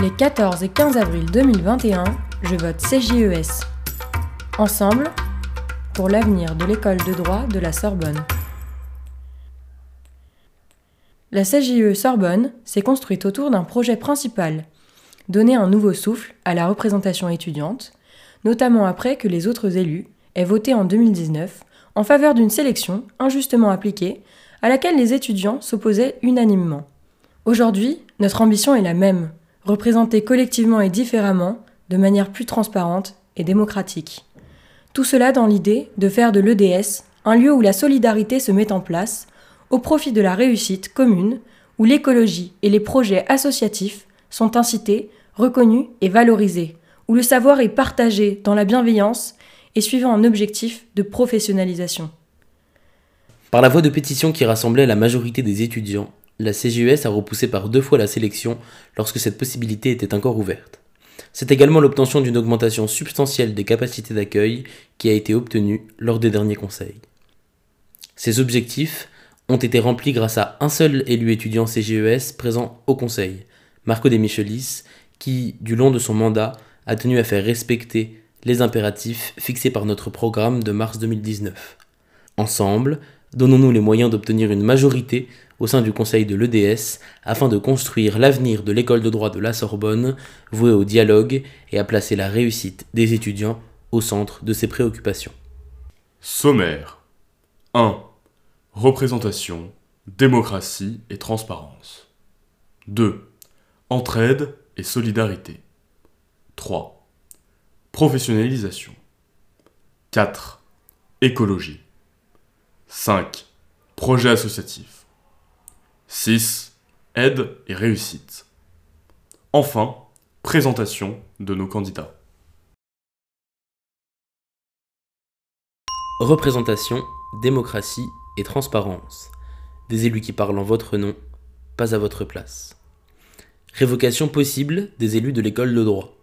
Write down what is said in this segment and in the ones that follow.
Les 14 et 15 avril 2021, je vote CJES. Ensemble, pour l'avenir de l'école de droit de la Sorbonne. La CJE Sorbonne s'est construite autour d'un projet principal, donner un nouveau souffle à la représentation étudiante, notamment après que les autres élus aient voté en 2019 en faveur d'une sélection injustement appliquée à laquelle les étudiants s'opposaient unanimement. Aujourd'hui, notre ambition est la même, représenter collectivement et différemment, de manière plus transparente et démocratique. Tout cela dans l'idée de faire de l'EDS un lieu où la solidarité se met en place, au profit de la réussite commune, où l'écologie et les projets associatifs sont incités, reconnus et valorisés, où le savoir est partagé dans la bienveillance et suivant un objectif de professionnalisation. Par la voie de pétition qui rassemblait la majorité des étudiants, la CGES a repoussé par deux fois la sélection lorsque cette possibilité était encore ouverte. C'est également l'obtention d'une augmentation substantielle des capacités d'accueil qui a été obtenue lors des derniers conseils. Ces objectifs ont été remplis grâce à un seul élu étudiant CGES présent au conseil, Marco De Michelis, qui, du long de son mandat, a tenu à faire respecter les impératifs fixés par notre programme de mars 2019. Ensemble, donnons-nous les moyens d'obtenir une majorité au sein du Conseil de l'EDS afin de construire l'avenir de l'école de droit de la Sorbonne, vouée au dialogue et à placer la réussite des étudiants au centre de ses préoccupations. Sommaire 1. Représentation, démocratie et transparence. 2. Entraide et solidarité. 3. Professionnalisation. 4. Écologie. 5. Projet associatif. 6. Aide et réussite. Enfin, présentation de nos candidats. Représentation, démocratie et transparence. Des élus qui parlent en votre nom, pas à votre place. Révocation possible des élus de l'école de droit.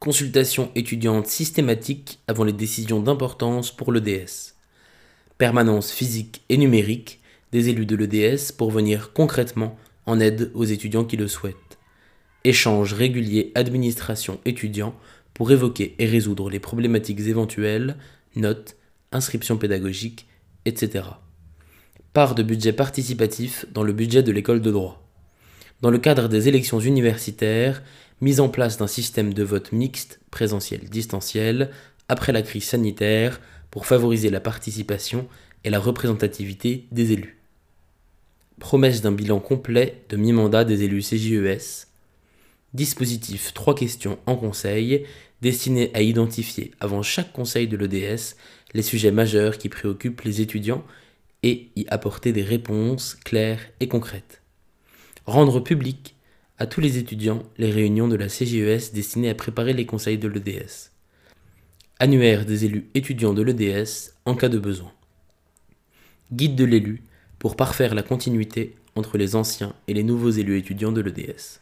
Consultation étudiante systématique avant les décisions d'importance pour l'EDS. Permanence physique et numérique des élus de l'EDS pour venir concrètement en aide aux étudiants qui le souhaitent. Échange régulier administration-étudiant pour évoquer et résoudre les problématiques éventuelles, notes, inscriptions pédagogiques, etc. Part de budget participatif dans le budget de l'école de droit. Dans le cadre des élections universitaires, mise en place d'un système de vote mixte, présentiel-distanciel, après la crise sanitaire, pour favoriser la participation et la représentativité des élus promesse d'un bilan complet de mi-mandat des élus CJES, dispositif 3 questions en conseil destiné à identifier avant chaque conseil de l'EDS les sujets majeurs qui préoccupent les étudiants et y apporter des réponses claires et concrètes. Rendre public à tous les étudiants les réunions de la CJES destinées à préparer les conseils de l'EDS. Annuaire des élus étudiants de l'EDS en cas de besoin. Guide de l'élu pour parfaire la continuité entre les anciens et les nouveaux élus étudiants de l'EDS.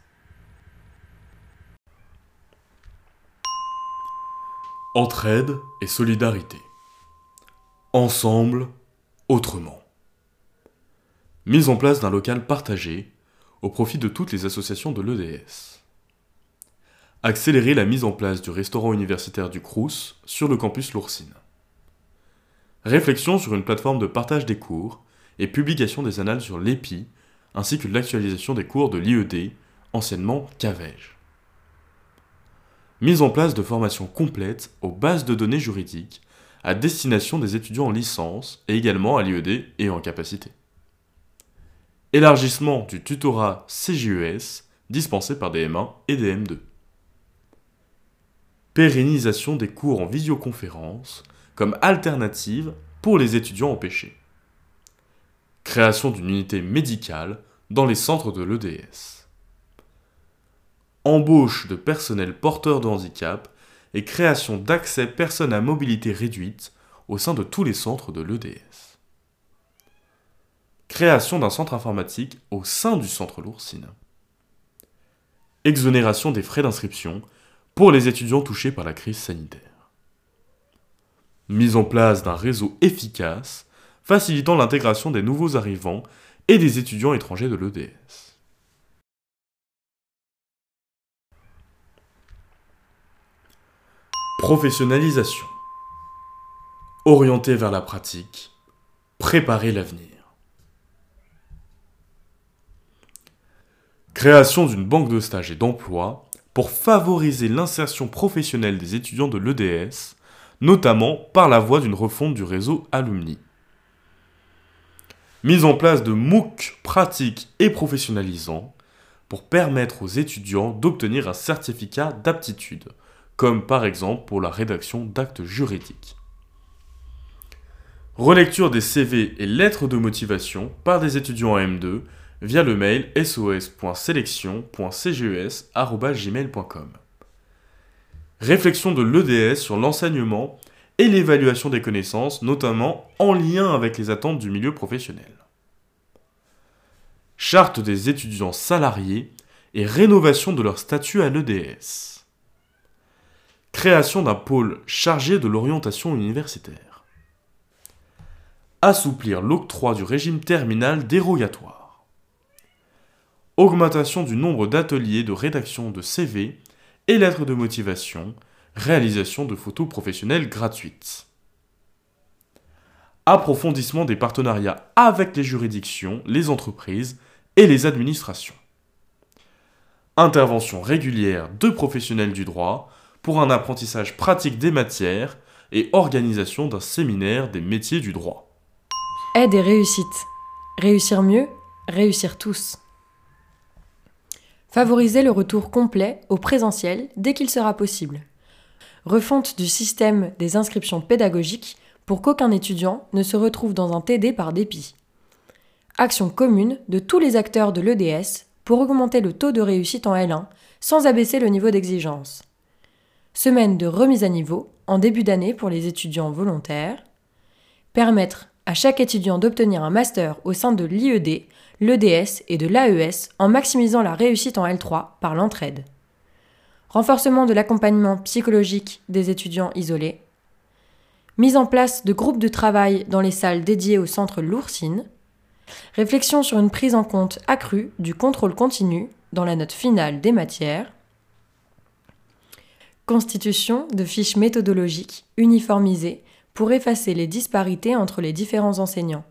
Entraide et solidarité. Ensemble, autrement. Mise en place d'un local partagé au profit de toutes les associations de l'EDS. Accélérer la mise en place du restaurant universitaire du Crous sur le campus Lourcine. Réflexion sur une plateforme de partage des cours et publication des annales sur l'EPI, ainsi que l'actualisation des cours de l'IED, anciennement CAVEJ. Mise en place de formations complètes aux bases de données juridiques à destination des étudiants en licence et également à l'IED et en capacité. Élargissement du tutorat CJES dispensé par des M1 et des M2. Pérennisation des cours en visioconférence comme alternative pour les étudiants empêchés création d'une unité médicale dans les centres de l'EDS. Embauche de personnel porteur de handicap et création d'accès personnes à mobilité réduite au sein de tous les centres de l'EDS. Création d'un centre informatique au sein du centre Lourcine. Exonération des frais d'inscription pour les étudiants touchés par la crise sanitaire. Mise en place d'un réseau efficace facilitant l'intégration des nouveaux arrivants et des étudiants étrangers de l'EDS. Professionnalisation. Orienter vers la pratique. Préparer l'avenir. Création d'une banque de stages et d'emplois pour favoriser l'insertion professionnelle des étudiants de l'EDS, notamment par la voie d'une refonte du réseau alumni. Mise en place de MOOC pratiques et professionnalisants pour permettre aux étudiants d'obtenir un certificat d'aptitude, comme par exemple pour la rédaction d'actes juridiques. Relecture des CV et lettres de motivation par des étudiants en M2 via le mail sos.sélection.cges.gmail.com. Réflexion de l'EDS sur l'enseignement et l'évaluation des connaissances, notamment en lien avec les attentes du milieu professionnel. Charte des étudiants salariés et rénovation de leur statut à l'EDS. Création d'un pôle chargé de l'orientation universitaire. Assouplir l'octroi du régime terminal dérogatoire. Augmentation du nombre d'ateliers de rédaction de CV et lettres de motivation réalisation de photos professionnelles gratuites. Approfondissement des partenariats avec les juridictions, les entreprises et les administrations. Intervention régulière de professionnels du droit pour un apprentissage pratique des matières et organisation d'un séminaire des métiers du droit. Aide et réussite. Réussir mieux, réussir tous. Favoriser le retour complet au présentiel dès qu'il sera possible refonte du système des inscriptions pédagogiques pour qu'aucun étudiant ne se retrouve dans un TD par dépit. Action commune de tous les acteurs de l'EDS pour augmenter le taux de réussite en L1 sans abaisser le niveau d'exigence. Semaine de remise à niveau en début d'année pour les étudiants volontaires. Permettre à chaque étudiant d'obtenir un master au sein de l'IED, l'EDS et de l'AES en maximisant la réussite en L3 par l'entraide. Renforcement de l'accompagnement psychologique des étudiants isolés, mise en place de groupes de travail dans les salles dédiées au centre L'Oursine, réflexion sur une prise en compte accrue du contrôle continu dans la note finale des matières, constitution de fiches méthodologiques uniformisées pour effacer les disparités entre les différents enseignants,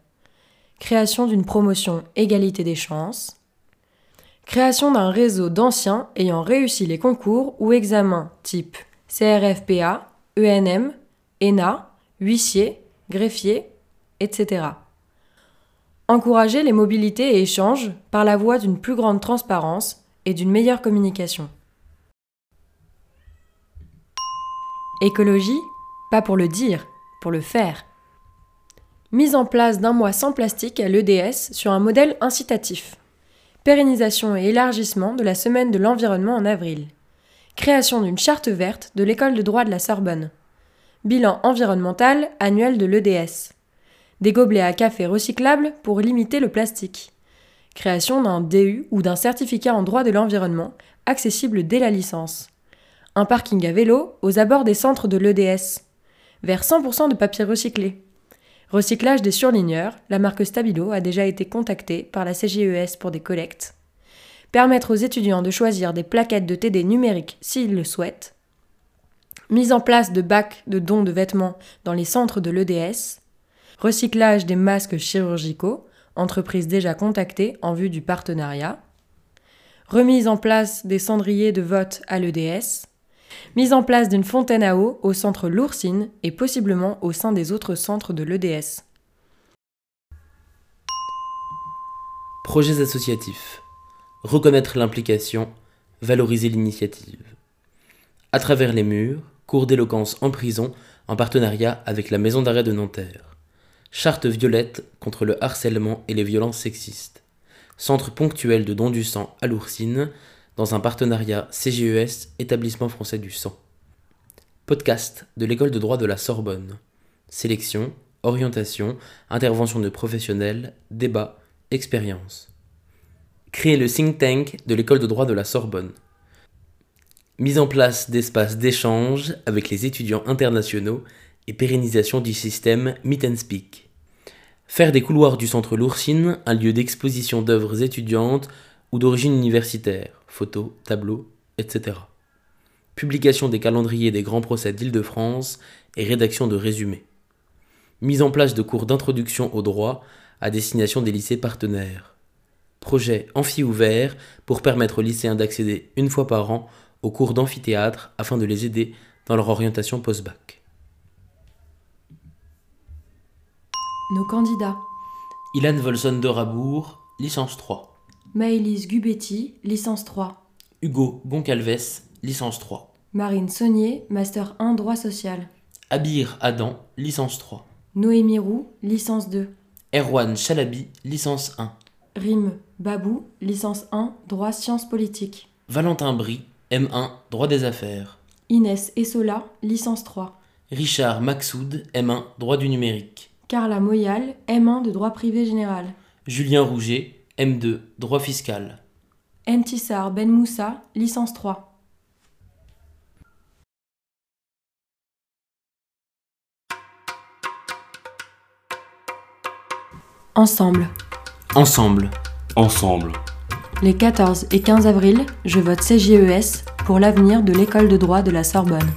création d'une promotion égalité des chances, Création d'un réseau d'anciens ayant réussi les concours ou examens type CRFPA, ENM, ENA, huissier, greffier, etc. Encourager les mobilités et échanges par la voie d'une plus grande transparence et d'une meilleure communication. Écologie, pas pour le dire, pour le faire. Mise en place d'un mois sans plastique à l'EDS sur un modèle incitatif. Pérennisation et élargissement de la Semaine de l'environnement en avril. Création d'une charte verte de l'école de droit de la Sorbonne. Bilan environnemental annuel de l'EDS. Des gobelets à café recyclables pour limiter le plastique. Création d'un DU ou d'un certificat en droit de l'environnement, accessible dès la licence. Un parking à vélo aux abords des centres de l'EDS. Vers 100% de papier recyclé. Recyclage des surligneurs, la marque Stabilo a déjà été contactée par la CGES pour des collectes. Permettre aux étudiants de choisir des plaquettes de TD numériques s'ils le souhaitent. Mise en place de bacs de dons de vêtements dans les centres de l'EDS. Recyclage des masques chirurgicaux, entreprise déjà contactée en vue du partenariat. Remise en place des cendriers de vote à l'EDS Mise en place d'une fontaine à eau au centre L'Oursine et possiblement au sein des autres centres de l'EDS. Projets associatifs. Reconnaître l'implication, valoriser l'initiative. À travers les murs, cours d'éloquence en prison en partenariat avec la Maison d'arrêt de Nanterre. Charte violette contre le harcèlement et les violences sexistes. Centre ponctuel de don du sang à l'Oursine dans un partenariat CGES, Établissement français du sang. Podcast de l'école de droit de la Sorbonne. Sélection, orientation, intervention de professionnels, débat, expérience. Créer le think tank de l'école de droit de la Sorbonne. Mise en place d'espaces d'échange avec les étudiants internationaux et pérennisation du système Meet and Speak. Faire des couloirs du centre Lourcine un lieu d'exposition d'œuvres étudiantes ou d'origine universitaire, photos, tableaux, etc. publication des calendriers des grands procès d'Île-de-France et rédaction de résumés. Mise en place de cours d'introduction au droit à destination des lycées partenaires. Projet amphi ouvert pour permettre aux lycéens d'accéder une fois par an aux cours d'amphithéâtre afin de les aider dans leur orientation post-bac. Nos candidats. Ilan Volson de Rabourg, licence 3. Maëlys Gubetti, licence 3. Hugo Goncalves, licence 3. Marine Saunier, master 1 droit social. Abir Adam, licence 3. Noémie Roux, licence 2. Erwan Chalabi, licence 1. Rim Babou, licence 1 droit sciences politiques. Valentin Brie, M1, droit des affaires. Inès Essola, licence 3. Richard Maxoud, M1, droit du numérique. Carla Moyal, M1 de droit privé général. Julien Rouget, M2, droit fiscal. Entissar Ben Moussa, licence 3. Ensemble. Ensemble. Ensemble. Les 14 et 15 avril, je vote CGES pour l'avenir de l'école de droit de la Sorbonne.